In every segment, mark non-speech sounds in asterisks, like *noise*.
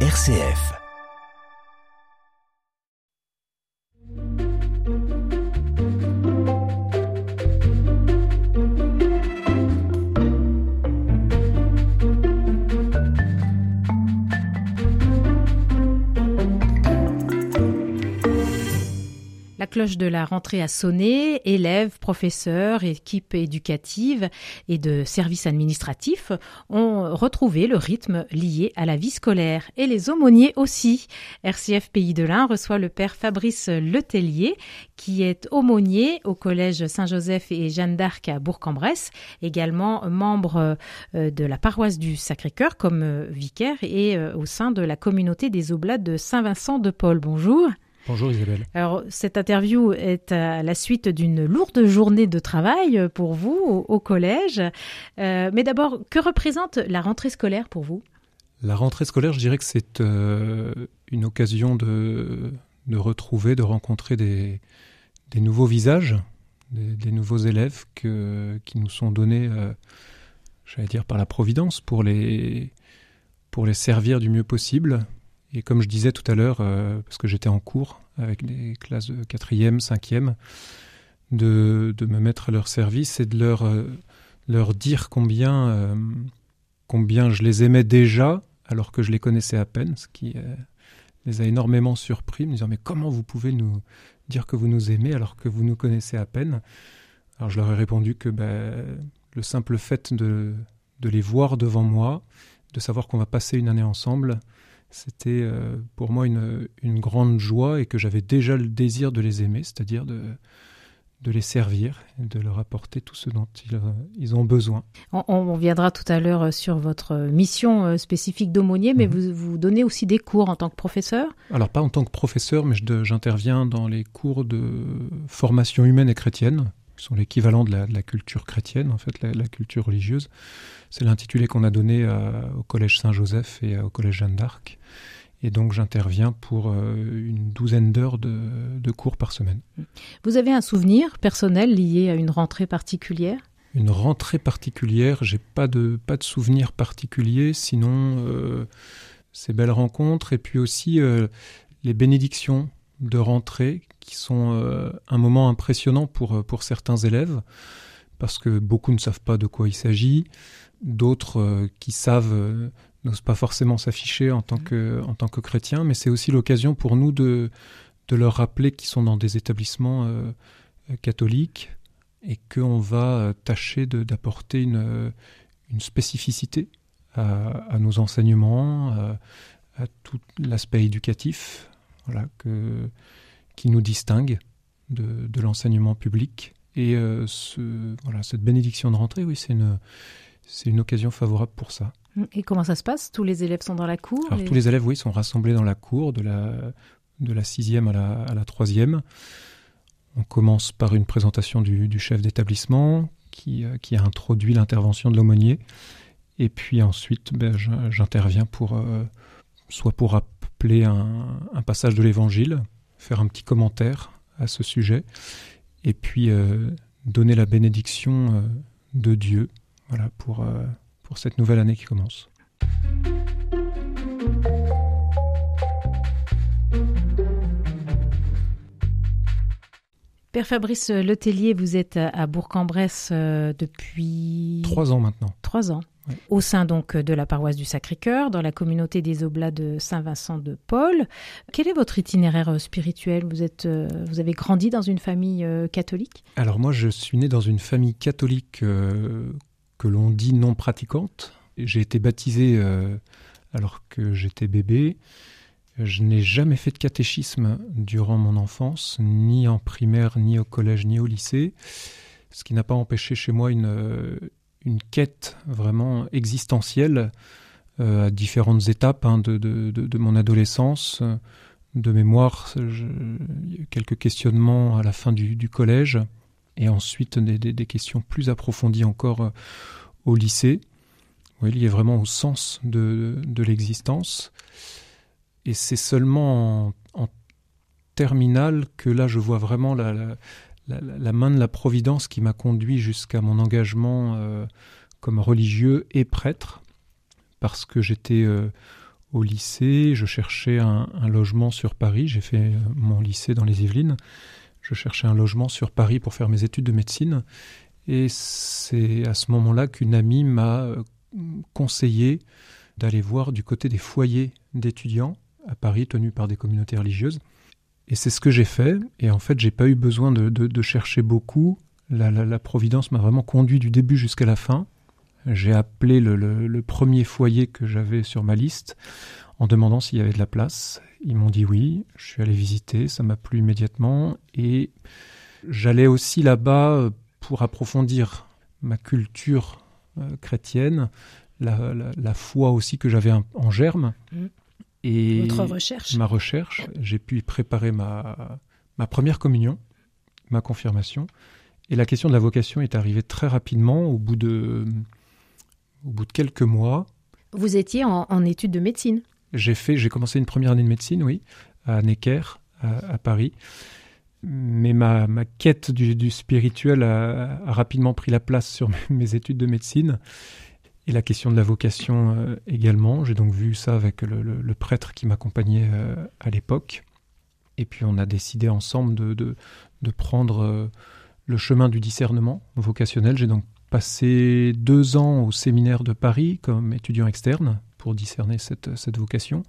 RCF. La cloche de la rentrée a sonné, élèves, professeurs, équipes éducatives et de services administratifs ont retrouvé le rythme lié à la vie scolaire et les aumôniers aussi. RCF Pays de l'Ain reçoit le père Fabrice Letellier qui est aumônier au collège Saint-Joseph et Jeanne d'Arc à Bourg-en-Bresse, également membre euh, de la paroisse du Sacré-Cœur comme euh, vicaire et euh, au sein de la communauté des Oblates de Saint-Vincent de Paul. Bonjour. Bonjour Isabelle. Alors, cette interview est à la suite d'une lourde journée de travail pour vous au, au collège. Euh, mais d'abord, que représente la rentrée scolaire pour vous? La rentrée scolaire, je dirais que c'est euh, une occasion de, de, retrouver, de rencontrer des, des nouveaux visages, des, des, nouveaux élèves que, qui nous sont donnés, euh, j'allais dire, par la Providence pour les, pour les servir du mieux possible et comme je disais tout à l'heure, euh, parce que j'étais en cours avec des classes de 4e, 5e, de, me mettre à leur service et de leur, euh, leur dire combien, euh, combien je les aimais déjà alors que je les connaissais à peine, ce qui les a énormément surpris, me disant mais comment vous pouvez nous dire que vous nous aimez alors que vous nous connaissez à peine? Alors je leur ai répondu que ben, le simple fait de, de les voir devant moi, de savoir qu'on va passer une année ensemble, c'était euh, pour moi une, une, grande joie et que j'avais déjà le désir de les aimer, c'est-à-dire de, de les servir et de leur apporter tout ce dont ils, ils ont besoin. On, on, viendra tout à l'heure sur votre mission spécifique d'aumônier, mais mmh. vous, vous donnez aussi des cours en tant que professeur? Alors pas en tant que professeur, mais j'interviens dans les cours de formation humaine et chrétienne, qui sont l'équivalent de, de la, culture chrétienne, en fait, la, la culture religieuse. C'est l'intitulé qu'on a donné à, au Collège Saint-Joseph et au Collège Jeanne d'Arc. Et donc j'interviens pour euh, une douzaine d'heures de, de, cours par semaine. Vous avez un souvenir personnel lié à une rentrée particulière? Une rentrée particulière, j'ai pas de pas de souvenir particulier, sinon euh, ces belles rencontres et puis aussi euh, les bénédictions de rentrée qui sont euh, un moment impressionnant pour pour certains élèves parce que beaucoup ne savent pas de quoi il s'agit, d'autres euh, qui savent euh, n'osent pas forcément s'afficher en tant que en tant que chrétiens, mais c'est aussi l'occasion pour nous de de leur rappeler qu'ils sont dans des établissements euh, catholiques et qu'on va tâcher d'apporter une une spécificité à, à nos enseignements, à, à tout l'aspect éducatif, voilà que qui nous distingue de, de l'enseignement public. Et euh, ce, voilà, cette bénédiction de rentrée, oui, c'est une, c'est une occasion favorable pour ça. Et comment ça se passe? Tous les élèves sont dans la cour Alors, et... tous les élèves, oui, sont rassemblés dans la cour de la, de la sixième à la, à la troisième. On commence par une présentation du, du chef d'établissement qui, euh, qui, a introduit l'intervention de l'aumônier. Et puis ensuite, ben, j'interviens pour euh, soit pour rappeler un, un passage de l'Évangile, faire un petit commentaire à ce sujet, et puis euh, donner la bénédiction euh, de Dieu voilà, pour, euh, pour cette nouvelle année qui commence. Père Fabrice Letellier, vous êtes à Bourg-en-Bresse depuis... Trois ans maintenant. Trois ans. Au sein donc de la paroisse du Sacré-Cœur, dans la communauté des Oblats de Saint-Vincent de Paul. Quel est votre itinéraire spirituel? Vous, êtes, vous avez grandi dans une famille catholique? Alors moi, je suis né dans une famille catholique euh, que l'on dit non pratiquante. J'ai été baptisé euh, alors que j'étais bébé. Je n'ai jamais fait de catéchisme durant mon enfance, ni en primaire, ni au collège, ni au lycée, ce qui n'a pas empêché chez moi une, une quête vraiment existentielle euh, à différentes étapes hein, de, de, de, mon adolescence. De mémoire, quelques questionnements à la fin du, collège, et ensuite des, des, questions plus approfondies encore euh, au lycée, oui, liées vraiment au sens de, l'existence. Et c'est seulement en, terminale que là je vois vraiment la, la, main de la Providence qui m'a conduit jusqu'à mon engagement euh, comme religieux et prêtre, parce que j'étais euh, au lycée, je cherchais un, logement sur Paris. J'ai fait mon lycée dans les Yvelines. Je cherchais un logement sur Paris pour faire mes études de médecine. Et c'est à ce moment-là qu'une amie m'a conseillé d'aller voir du côté des foyers d'étudiants à Paris tenus par des communautés religieuses. Et c'est ce que j'ai fait. Et en fait, j'ai pas eu besoin de, chercher beaucoup. La, Providence m'a vraiment conduit du début jusqu'à la fin. J'ai appelé le, premier foyer que j'avais sur ma liste en demandant s'il y avait de la place. Ils m'ont dit oui. Je suis allé visiter. Ça m'a plu immédiatement. Et j'allais aussi là-bas euh, pour approfondir ma culture euh, chrétienne, la, foi aussi que j'avais en germe. Mm. Et Votre recherche. Ma recherche, j'ai pu préparer ma, ma première communion, ma confirmation. Et la question de la vocation est arrivée très rapidement, au bout de, au bout de quelques mois. Vous étiez en, études de médecine J'ai fait, j'ai commencé une première année de médecine, oui, à Necker, à, Paris. Mais ma, ma quête du, du spirituel a, a, rapidement pris la place sur *laughs* mes études de médecine et la question de la vocation euh, également. J'ai donc vu ça avec le, prêtre qui m'accompagnait euh, à l'époque. Et puis on a décidé ensemble de, prendre euh, le chemin du discernement vocationnel. J'ai donc passé deux ans au séminaire de Paris comme étudiant externe pour discerner cette, cette vocation.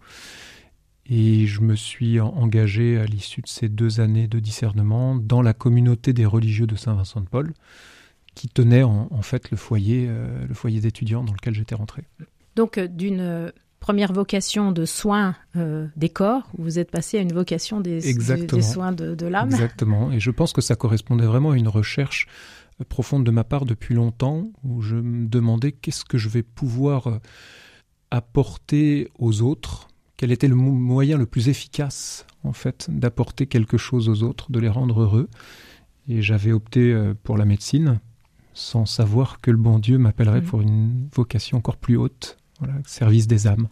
Et je me suis engagé à l'issue de ces deux années de discernement dans la communauté des religieux de Saint-Vincent de Paul qui tenait en, fait le foyer, euh, le foyer d'étudiants dans lequel j'étais rentré. Donc euh, d'une euh, première vocation de soins des corps, vous êtes passé à une vocation des, des soins de, l'âme. Exactement, et je pense que ça correspondait vraiment à une recherche profonde de ma part depuis longtemps, où je me demandais qu'est-ce que je vais pouvoir apporter aux autres, quel était le moyen le plus efficace en fait d'apporter quelque chose aux autres, de les rendre heureux. Et j'avais opté pour la médecine sans savoir que le bon Dieu m'appellerait mm. pour une vocation encore plus haute, voilà, service des âmes.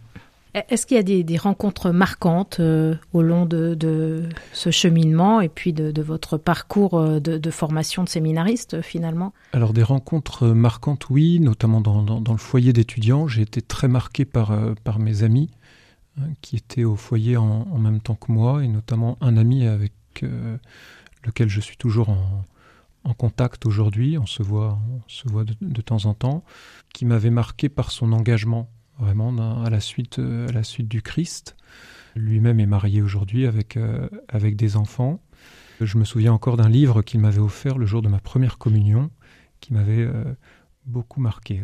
Est-ce qu'il y a des, rencontres marquantes euh, au long de, ce cheminement et puis de, votre parcours euh, de, formation de séminariste finalement? Alors des rencontres marquantes, oui, notamment dans, le foyer d'étudiants. J'ai été très marqué par, euh, par mes amis hein, qui étaient au foyer en, même temps que moi et notamment un ami avec lequel je suis toujours en, en contact aujourd'hui, on se voit, on se voit de, temps en temps, qui m'avait marqué par son engagement vraiment à la suite, à la suite du Christ. Lui-même est marié aujourd'hui avec, euh, avec des enfants. Je me souviens encore d'un livre qu'il m'avait offert le jour de ma première communion, qui m'avait euh, beaucoup marqué.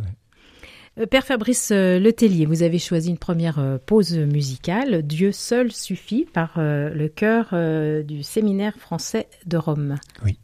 Euh, Père Fabrice Letellier, vous avez choisi une première pause musicale, Dieu seul suffit, par le chœur du séminaire français de Rome. Oui.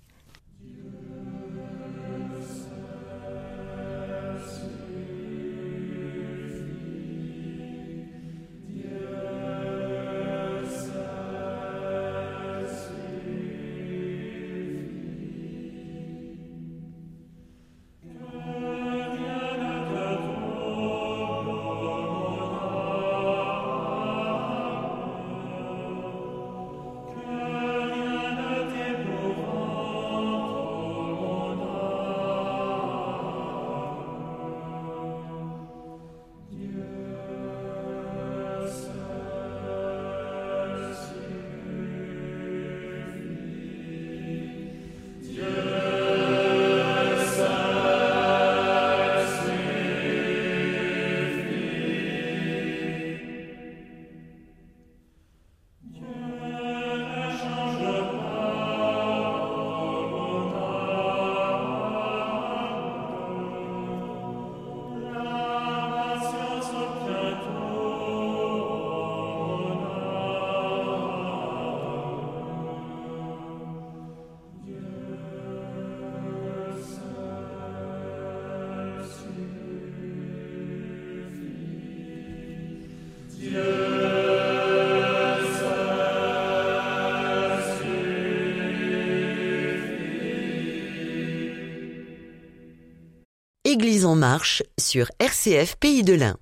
Marche sur RCF Pays de l'Ain.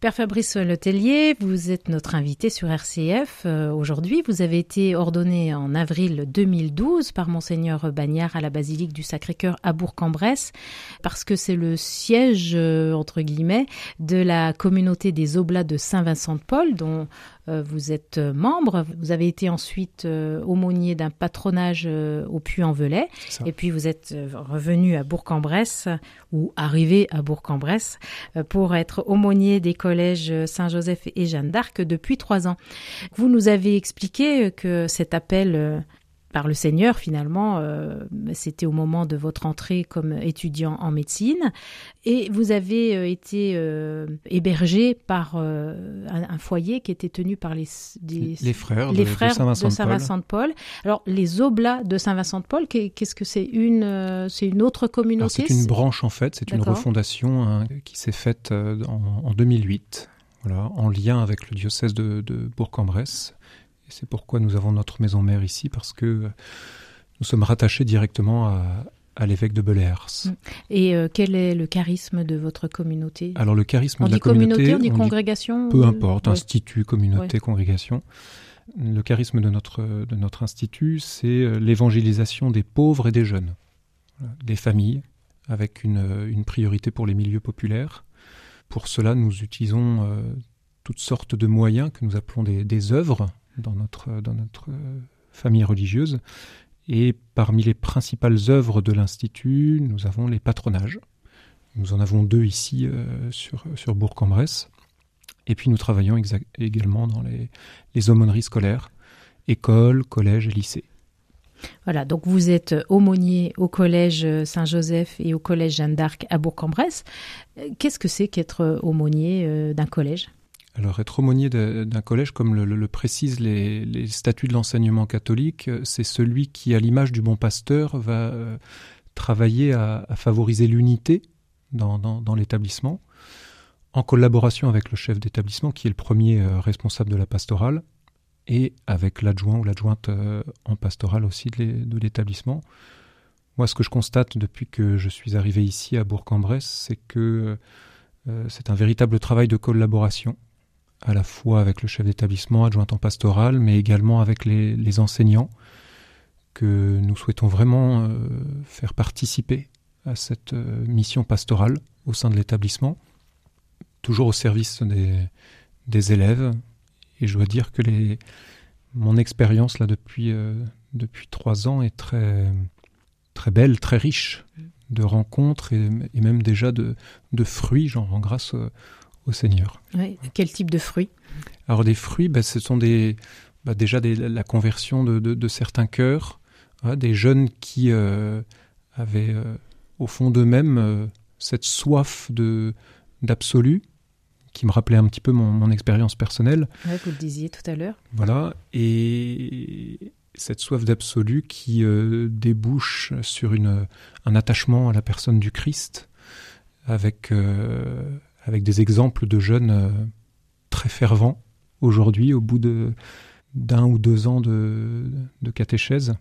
Père Fabrice Letellier, vous êtes notre invité sur RCF euh, aujourd'hui. Vous avez été ordonné en avril 2012 par Monseigneur Bagnard à la basilique du Sacré-Cœur à Bourg-en-Bresse, parce que c'est le siège, euh, entre guillemets, de la communauté des Oblats de Saint-Vincent-de-Paul, dont vous êtes membre. Vous avez été ensuite aumônier d'un patronage au Puy-en-Velay, et puis vous êtes revenu à Bourg-en-Bresse, ou arrivé à Bourg-en-Bresse, pour être aumônier des collège Saint-Joseph et Jeanne d'Arc depuis trois ans. Vous nous avez expliqué que cet appel euh, par le Seigneur, finalement, euh, c'était au moment de votre entrée comme étudiant en médecine. Et vous avez euh, été hébergé par un, foyer qui était tenu par les, les frères, les de, frères de Saint-Vincent-de-Paul. Alors, les Oblats de Saint-Vincent-de-Paul, qu'est-ce que c'est une, c'est une autre communauté? C'est une branche, en fait. C'est une refondation hein, qui s'est faite en, en 2008 en lien avec le diocèse de, Bourg-en-Bresse. Et c'est pourquoi nous avons notre maison mère ici, parce que nous sommes rattachés directement à, l'évêque de Belears. Mm. Et euh, quel est le charisme de votre communauté? Alors le charisme de la communauté, on dit congrégation Peu importe, institut, communauté, congrégation. Le charisme de notre, de notre institut, c'est euh, l'évangélisation des pauvres et des jeunes, des familles, avec une, une priorité pour les milieux populaires, pour cela, nous utilisons euh, toutes sortes de moyens que nous appelons des, œuvres dans notre, dans notre euh, famille religieuse. Et parmi les principales œuvres de l'Institut, nous avons les patronages. Nous en avons deux ici euh, sur, sur Bourg-en-Bresse. Et puis nous travaillons également dans les, les aumôneries scolaires, écoles, collèges et lycées. Voilà, donc vous êtes aumônier au collège Saint-Joseph et au collège Jeanne d'Arc à Bourg-en-Bresse. Qu'est-ce que c'est qu'être aumônier euh, d'un collège? Alors, être aumônier d'un collège, comme le, précisent les, statuts de l'enseignement catholique, euh, c'est celui qui, à l'image du bon pasteur, va euh, travailler à, favoriser l'unité dans, l'établissement, en collaboration avec le chef d'établissement, qui est le premier responsable de la pastorale, et avec l'adjoint ou l'adjointe euh, en pastorale aussi de l'établissement. Moi, ce que je constate depuis que je suis arrivé ici à Bourg-en-Bresse, c'est que euh, c'est un véritable travail de collaboration, à la fois avec le chef d'établissement, adjoint en pastorale, mais également avec les, enseignants, que nous souhaitons vraiment euh, faire participer à cette mission pastorale au sein de l'établissement, toujours au service des, élèves, et je dois dire que les, mon expérience là depuis, euh, depuis trois ans est très, très belle, très riche de rencontres et, même déjà de, de fruits, j'en rends grâce au, Seigneur. Quel type de fruits? Alors des fruits, bah, ce sont des, bah, déjà des, la conversion de, de, certains cœurs, hein, des jeunes qui euh, avaient euh, au fond d'eux-mêmes cette soif de d'absolu, qui me rappelait un petit peu mon, expérience personnelle. vous le disiez tout à l'heure. Voilà, et cette soif d'absolu qui euh, débouche sur une, un attachement à la personne du Christ, avec, euh, avec des exemples de jeunes euh, très fervents aujourd'hui, au bout de d'un ou deux ans de, de catéchèse,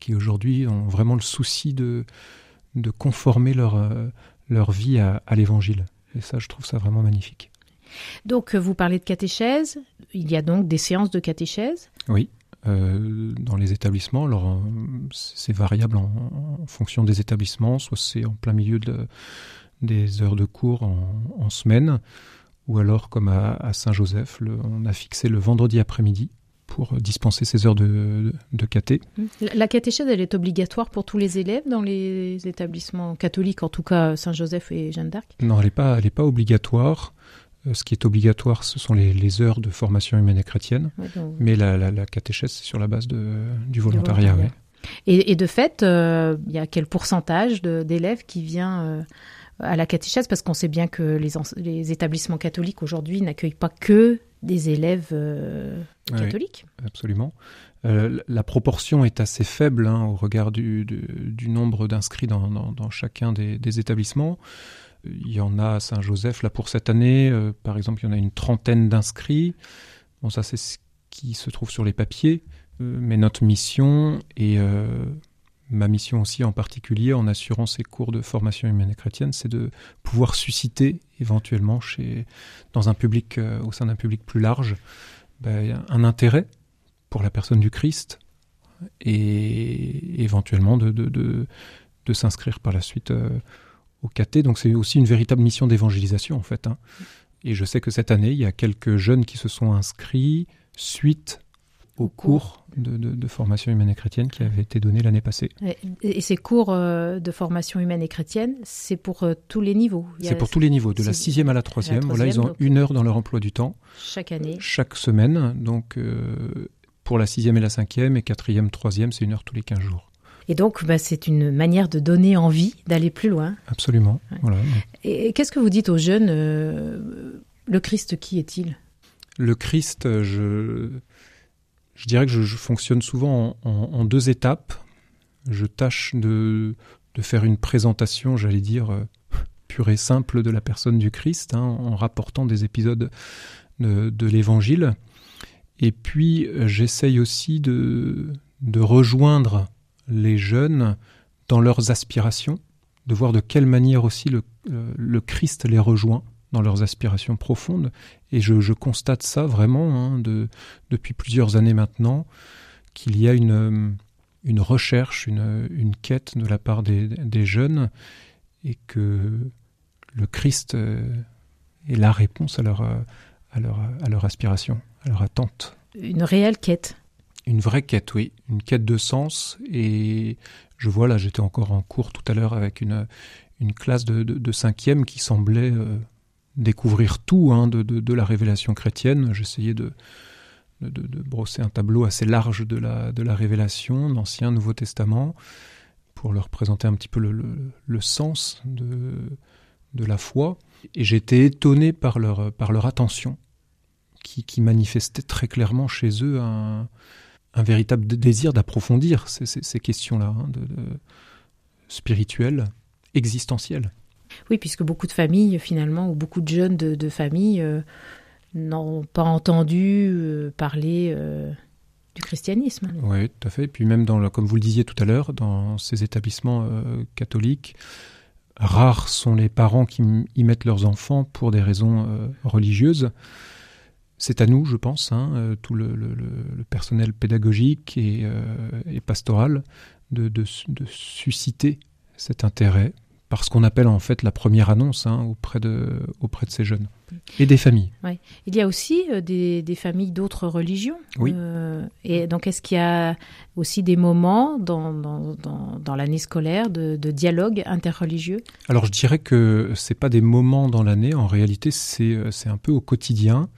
qui aujourd'hui ont vraiment le souci de, de conformer leur, leur vie à, à l'Évangile. Et ça, je trouve ça vraiment magnifique. Donc, vous parlez de catéchèse. Il y a donc des séances de catéchèse Oui. Euh, dans les établissements, alors euh, c'est variable en, fonction des établissements, soit c'est en plein milieu de, des heures de cours en, semaine, ou alors comme à, Saint-Joseph, on a fixé le vendredi après-midi pour dispenser ces heures de, de, caté. La catéchèse, elle est obligatoire pour tous les élèves dans les établissements catholiques, en tout cas Saint-Joseph et Jeanne d'Arc? Non, elle n'est pas, pas obligatoire. Euh, ce qui est obligatoire, ce sont les, heures de formation humaine et chrétienne, mais la, catéchèse, c'est sur la base de, du volontariat. Et, de fait, euh, il y a quel pourcentage d'élèves qui vient euh, à la catéchèse Parce qu'on sait bien que les, les établissements catholiques aujourd'hui n'accueillent pas que des élèves catholiques. absolument. la proportion est assez faible hein, au regard du, nombre d'inscrits dans, chacun des, établissements. Il y en a à Saint-Joseph, là pour cette année, euh, par exemple, il y en a une trentaine d'inscrits. Bon, ça c'est ce qui se trouve sur les papiers, euh, mais notre mission est euh, ma mission aussi en particulier en assurant ces cours de formation humaine et chrétienne, c'est de pouvoir susciter éventuellement chez, dans un public, euh, au sein d'un public plus large, ben, un intérêt pour la personne du Christ et éventuellement de, de, de, s'inscrire par la suite euh, au caté. Donc c'est aussi une véritable mission d'évangélisation en fait. Hein. Et je sais que cette année, il y a quelques jeunes qui se sont inscrits suite au cours de, de, formation humaine et chrétienne qui avait été donné l'année passée. Et, ces cours euh, de formation humaine et chrétienne, c'est pour euh, tous les niveaux C'est pour tous les niveaux, de la sixième à la troisième. Voilà, ils ont une heure dans leur emploi du temps. Chaque année. Chaque semaine. Donc euh, pour la sixième et la cinquième, et quatrième, troisième, c'est une heure tous les quinze jours. Et donc, bah, c'est une manière de donner envie d'aller plus loin. Absolument. Voilà. Et, qu'est-ce que vous dites aux jeunes Le Christ, qui est-il? Le Christ, je je dirais que je, fonctionne souvent en, deux étapes. Je tâche de, faire une présentation, j'allais dire, euh, pure et simple de la personne du Christ, hein, en rapportant des épisodes de, l'Évangile. Et puis, j'essaye aussi de, rejoindre les jeunes dans leurs aspirations, de voir de quelle manière aussi le Christ les rejoint dans leurs aspirations profondes. Et je, constate ça vraiment hein, de, depuis plusieurs années maintenant, qu'il y a une, une recherche, une, une, quête de la part des, des, jeunes, et que le Christ euh, est la réponse à leur, à leur, à leur aspiration, à leur attente. Une réelle quête. Une vraie quête, oui. Une quête de sens. Et je vois, là, j'étais encore en cours tout à l'heure avec une, une classe de, de, cinquième qui semblait... Euh, découvrir tout hein, de, de, la révélation chrétienne. J'essayais de, de, brosser un tableau assez large de la, de la révélation, l'Ancien, Nouveau Testament, pour leur présenter un petit peu le, le, sens de, de la foi. Et j'étais étonné par leur, par leur attention, qui, qui manifestait très clairement chez eux un, un véritable désir d'approfondir ces, ces, questions-là, hein, de, spirituelles, existentielles. Oui, puisque beaucoup de familles, finalement, ou beaucoup de jeunes de, familles euh, n'ont pas entendu euh, parler euh, du christianisme. Oui, tout à fait. Et puis même, comme vous le disiez tout à l'heure, dans ces établissements catholiques, rares sont les parents qui y mettent leurs enfants pour des raisons religieuses. C'est à nous, je pense, hein, tout le, personnel pédagogique et, pastoral, de, de susciter cet intérêt par ce qu'on appelle en fait la première annonce hein, auprès, de, auprès de ces jeunes et des familles. Il y a aussi euh, des, des, familles d'autres religions. Oui. Euh, et donc, est-ce qu'il y a aussi des moments dans, dans, dans, dans l'année scolaire de, de, dialogue interreligieux? Alors, je dirais que c'est pas des moments dans l'année. En réalité, c'est euh, un peu au quotidien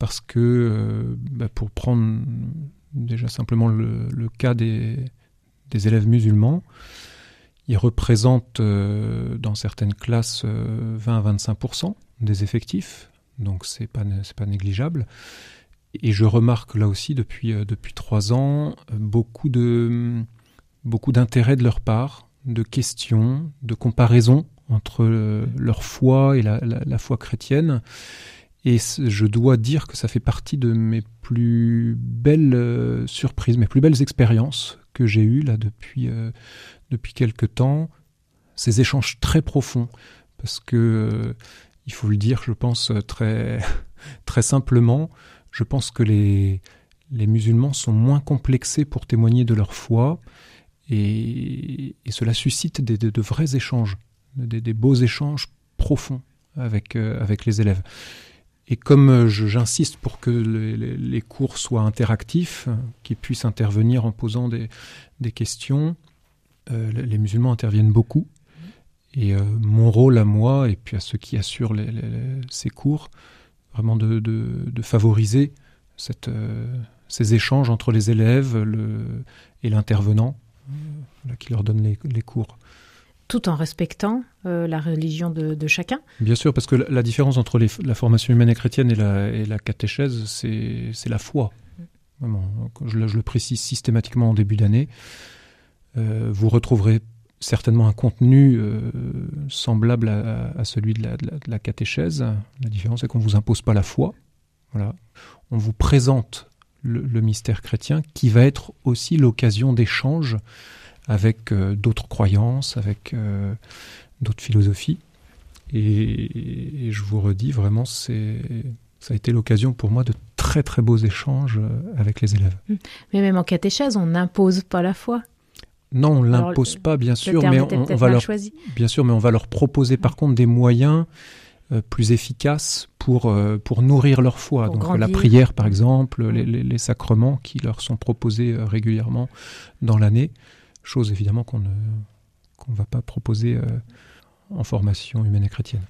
parce que, bah, pour prendre déjà simplement le, le cas des, des élèves musulmans, il représente euh, dans certaines classes 20 euh, à 25% des effectifs, donc c'est pas pas négligeable. Et je remarque là aussi depuis euh, depuis trois ans beaucoup de beaucoup d'intérêt de leur part, de questions, de comparaisons entre leur foi et la, foi chrétienne. Et je dois dire que ça fait partie de mes plus belles surprises, mes plus belles expériences que j'ai eues là depuis depuis quelque temps ces échanges très profonds, parce que, euh, il faut le dire, je pense très, *laughs* très simplement, je pense que les, les musulmans sont moins complexés pour témoigner de leur foi, et, cela suscite des, de, vrais échanges, des, beaux échanges profonds avec, euh, avec les élèves. Et comme euh, j'insiste pour que les, les, cours soient interactifs, qu'ils puissent intervenir en posant des, des questions, euh, les musulmans interviennent beaucoup. Et euh, mon rôle à moi, et puis à ceux qui assurent ces cours, vraiment de, favoriser cette, euh, ces échanges entre les élèves et l'intervenant qui leur donne les, cours. Tout en respectant la religion de, chacun Bien sûr, parce que la, différence entre la formation humaine et chrétienne et la, et la catéchèse, c'est la foi. Vraiment, je, je, le précise systématiquement en début d'année. Euh, vous retrouverez certainement un contenu euh, semblable à, celui de la, catéchèse. La différence, c'est qu'on ne vous impose pas la foi. Voilà. On vous présente le, mystère chrétien qui va être aussi l'occasion d'échanges avec d'autres croyances, avec d'autres philosophies. Et, je vous redis, vraiment, ça a été l'occasion pour moi de très très beaux échanges avec les élèves. Mais même en catéchèse, on n'impose pas la foi. Non, on l'impose pas, bien sûr, mais on, va leur, bien sûr, mais on va leur proposer par contre des moyens euh, plus efficaces pour euh, pour nourrir leur foi. Donc la prière, par exemple, les, les, sacrements qui leur sont proposés euh, régulièrement dans l'année, chose évidemment qu'on ne qu'on va pas proposer en formation humaine et chrétienne.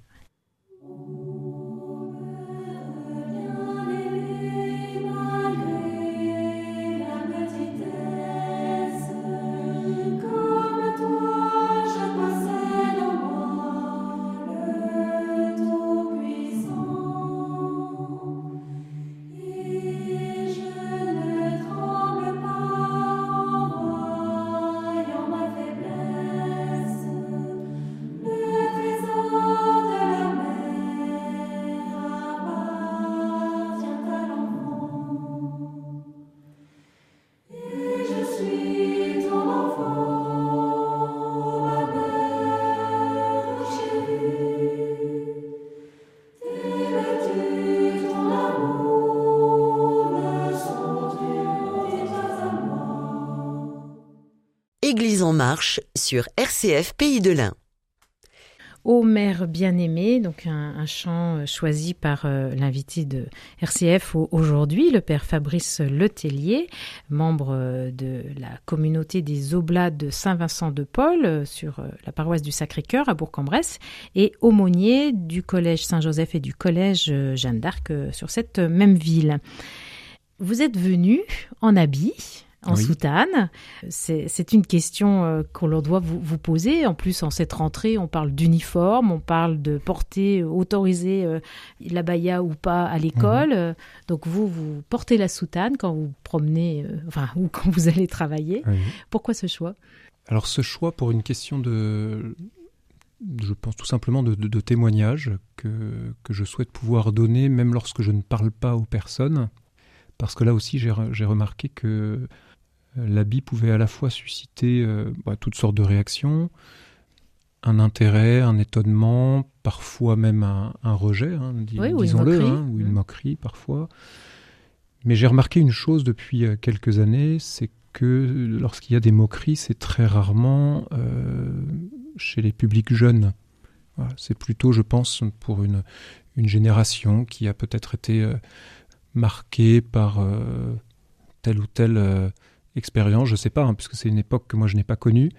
Marche sur RCF Pays de l'Ain. Ô mère bien-aimée, donc un, chant euh, choisi par euh, l'invité de RCF aujourd'hui, le père Fabrice Letellier, membre euh, de la communauté des Oblats de Saint-Vincent de Paul sur la paroisse du Sacré-Cœur à Bourg-en-Bresse et aumônier du collège Saint-Joseph et du collège Jeanne d'Arc sur cette même ville. Vous êtes venu en habit en soutane. C'est une question euh, qu'on doit vous, poser. En plus, en cette rentrée, on parle d'uniforme, on parle de porter, euh, autoriser euh, la baya ou pas à l'école. Mhm. Donc vous, vous portez la soutane quand vous promenez, enfin, *laughs* ou quand vous allez travailler. Pourquoi ce choix? Alors ce choix pour une question de, je pense tout simplement de, de, témoignage que, que je souhaite pouvoir donner, même lorsque je ne parle pas aux personnes. Parce que là aussi, j'ai remarqué que l'habit pouvait à la fois susciter euh, bah, toutes sortes de réactions, un intérêt, un étonnement, parfois même un, rejet, hein, disons-le, hein, ou une mmh. moquerie parfois. Mais j'ai remarqué une chose depuis euh, quelques années, c'est que lorsqu'il y a des moqueries, c'est très rarement euh, chez les publics jeunes. c'est plutôt, je pense, pour une, une génération qui a peut-être été marquée par tel ou tel expérience, je sais pas, hein, puisque c'est une époque que moi je n'ai pas connue.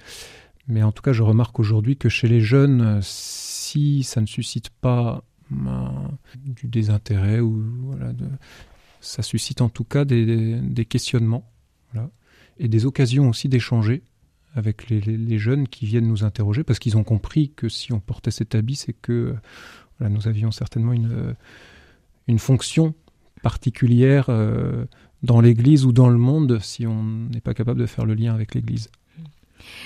Mais en tout cas, je remarque aujourd'hui que chez les jeunes, si ça ne suscite pas ben, du désintérêt ou ça suscite en tout cas des, questionnements et des occasions aussi d'échanger avec les, jeunes qui viennent nous interroger parce qu'ils ont compris que si on portait cet habit, c'est que nous avions certainement une, une fonction particulière. Euh, dans l'Église ou dans le monde si on n'est pas capable de faire le lien avec l'Église.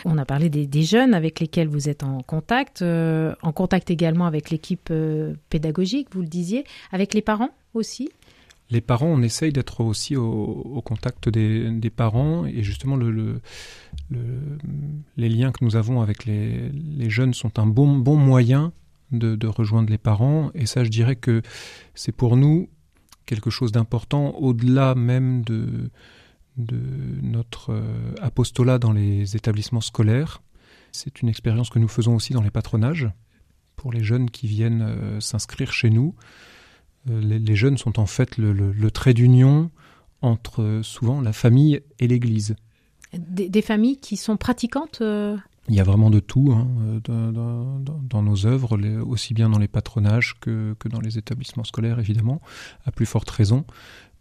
On a parlé des, jeunes avec lesquels vous êtes en contact, euh, en contact également avec l'équipe euh, pédagogique, vous le disiez, avec les parents aussi? Les parents, on essaye d'être aussi au, contact des, parents et justement le, les liens que nous avons avec les, jeunes sont un bon, bon moyen de, de, rejoindre les parents et ça je dirais que c'est pour nous quelque chose d'important au-delà même de, notre euh, apostolat dans les établissements scolaires. C'est une expérience que nous faisons aussi dans les patronages pour les jeunes qui viennent euh, s'inscrire chez nous. Euh, les, jeunes sont en fait le, trait d'union entre souvent la famille et l'Église. Des, familles qui sont pratiquantes il y a vraiment de tout hein, dans, nos œuvres, aussi bien dans les patronages que, que, dans les établissements scolaires, évidemment, à plus forte raison.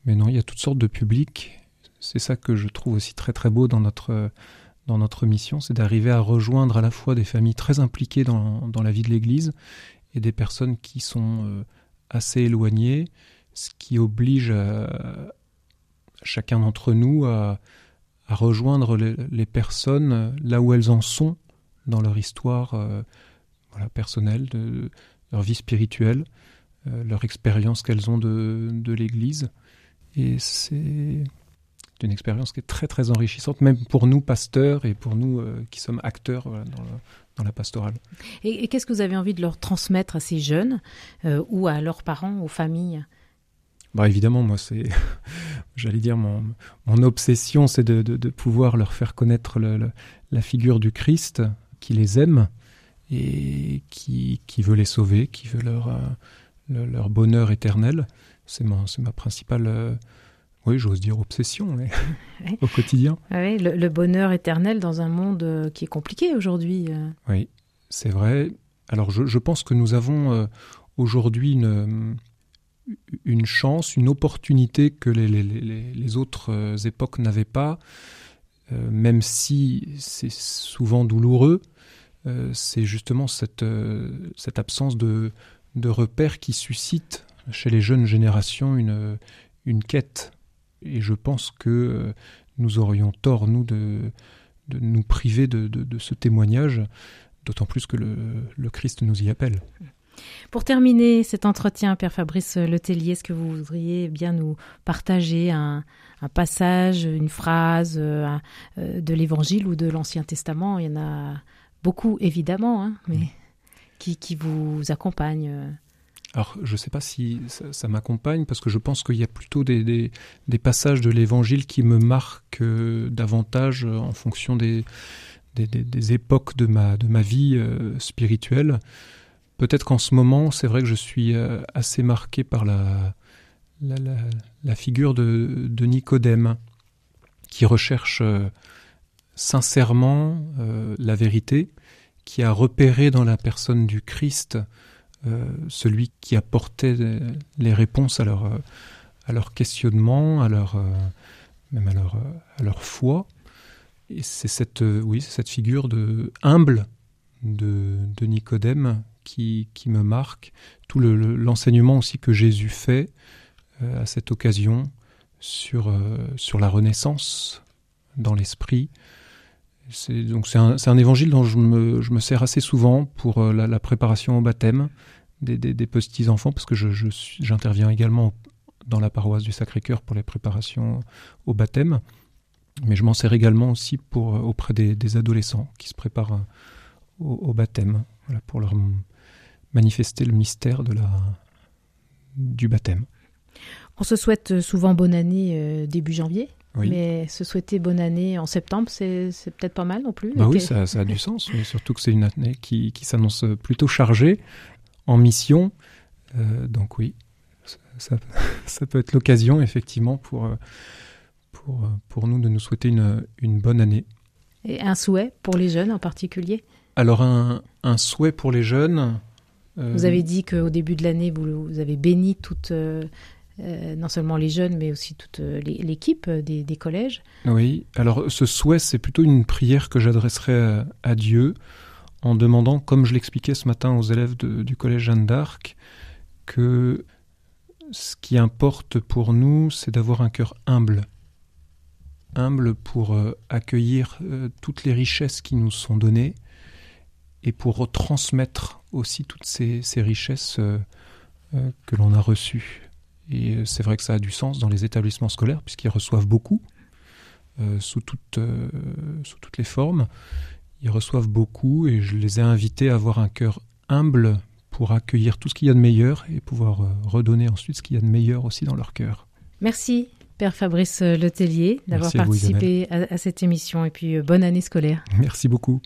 Mais non, il y a toutes sortes de publics. C'est ça que je trouve aussi très très beau dans notre, dans notre mission, c'est d'arriver à rejoindre à la fois des familles très impliquées dans, dans la vie de l'Église et des personnes qui sont euh, assez éloignées, ce qui oblige chacun d'entre nous à à rejoindre les, personnes là où elles en sont dans leur histoire euh, personnelle, leur vie spirituelle, euh, leur expérience qu'elles ont de, de l'Église. Et c'est une expérience qui est très très enrichissante, même pour nous pasteurs et pour nous qui sommes acteurs dans, la pastorale. Et, qu'est-ce que vous avez envie de leur transmettre à ces jeunes ou à leurs parents, aux familles? Bah évidemment, moi, c'est, *laughs* j'allais dire, mon, mon obsession, c'est de, de, pouvoir leur faire connaître la figure du Christ qui les aime et qui, qui veut les sauver, qui veut leur, euh, leur bonheur éternel. C'est ma, principale, euh, oui, j'ose dire obsession *laughs* *laughs* au quotidien. Oui, le, bonheur éternel dans un monde euh, qui est compliqué aujourd'hui. Oui, c'est vrai. Alors je, je, pense que nous avons aujourd'hui une une chance, une opportunité que les, autres euh, époques n'avaient pas, euh, même si c'est souvent douloureux, euh, c'est justement cette, absence de, de repères qui suscite chez les jeunes générations une, quête. Et je pense que nous aurions tort, nous, de, nous priver de, ce témoignage, d'autant plus que le Christ nous y appelle. Pour terminer cet entretien, Père Fabrice Letellier, est-ce que vous voudriez bien nous partager un, passage, une phrase euh, euh, de l'Évangile ou de l'Ancien Testament? Il y en a beaucoup, évidemment, hein, mais qui, qui, vous accompagne euh? alors, je ne sais pas si ça, m'accompagne, parce que je pense qu'il y a plutôt des, des, passages de l'Évangile qui me marquent davantage en fonction des, des, époques de ma, de ma vie spirituelle. Peut-être qu'en ce moment, c'est vrai que je suis euh, assez marqué par la, figure de, Nicodème, qui recherche euh, sincèrement euh, la vérité, qui a repéré dans la personne du Christ celui qui apportait les réponses à leur, questionnement, à leur, même à leur, foi. Et c'est cette, oui, cette figure de humble de Nicodème qui, me marque, tout l'enseignement aussi que Jésus fait euh, à cette occasion sur, euh, sur la renaissance dans l'esprit. C'est un, évangile dont je me, je me, sers assez souvent pour euh, la, préparation au baptême des, petits enfants parce que je, j'interviens également dans la paroisse du Sacré-Cœur pour les préparations au baptême, mais je m'en sers également aussi pour auprès des, adolescents qui se préparent au, baptême, pour leur manifester le mystère de la, du baptême. On se souhaite souvent bonne année euh, début janvier, mais se souhaiter bonne année en septembre, c'est peut-être pas mal non plus. Bah oui, ça, a du sens, mais surtout que c'est une année qui, qui s'annonce plutôt chargée en mission. Euh, donc oui, ça, ça, peut être l'occasion effectivement pour, pour, pour nous de nous souhaiter une, une bonne année. Et un souhait pour les jeunes en particulier? Alors un, un souhait pour les jeunes, vous avez dit qu'au début de l'année, vous, avez béni toute, euh, euh, non seulement les jeunes, mais aussi toute l'équipe des, collèges. Oui, alors ce souhait, c'est plutôt une prière que j'adresserai à, Dieu en demandant, comme je l'expliquais ce matin aux élèves du collège Jeanne d'Arc, que ce qui importe pour nous, c'est d'avoir un cœur humble. Humble pour accueillir toutes les richesses qui nous sont données et pour retransmettre aussi toutes ces, richesses euh, euh, que l'on a reçues. Et euh, c'est vrai que ça a du sens dans les établissements scolaires, puisqu'ils reçoivent beaucoup, sous, toutes, sous toutes les formes. Ils reçoivent beaucoup et je les ai invités à avoir un cœur humble pour accueillir tout ce qu'il y a de meilleur et pouvoir redonner ensuite ce qu'il y a de meilleur aussi dans leur cœur. Merci, Père Fabrice Letellier, d'avoir participé à, à, cette émission et puis bonne année scolaire. Merci beaucoup.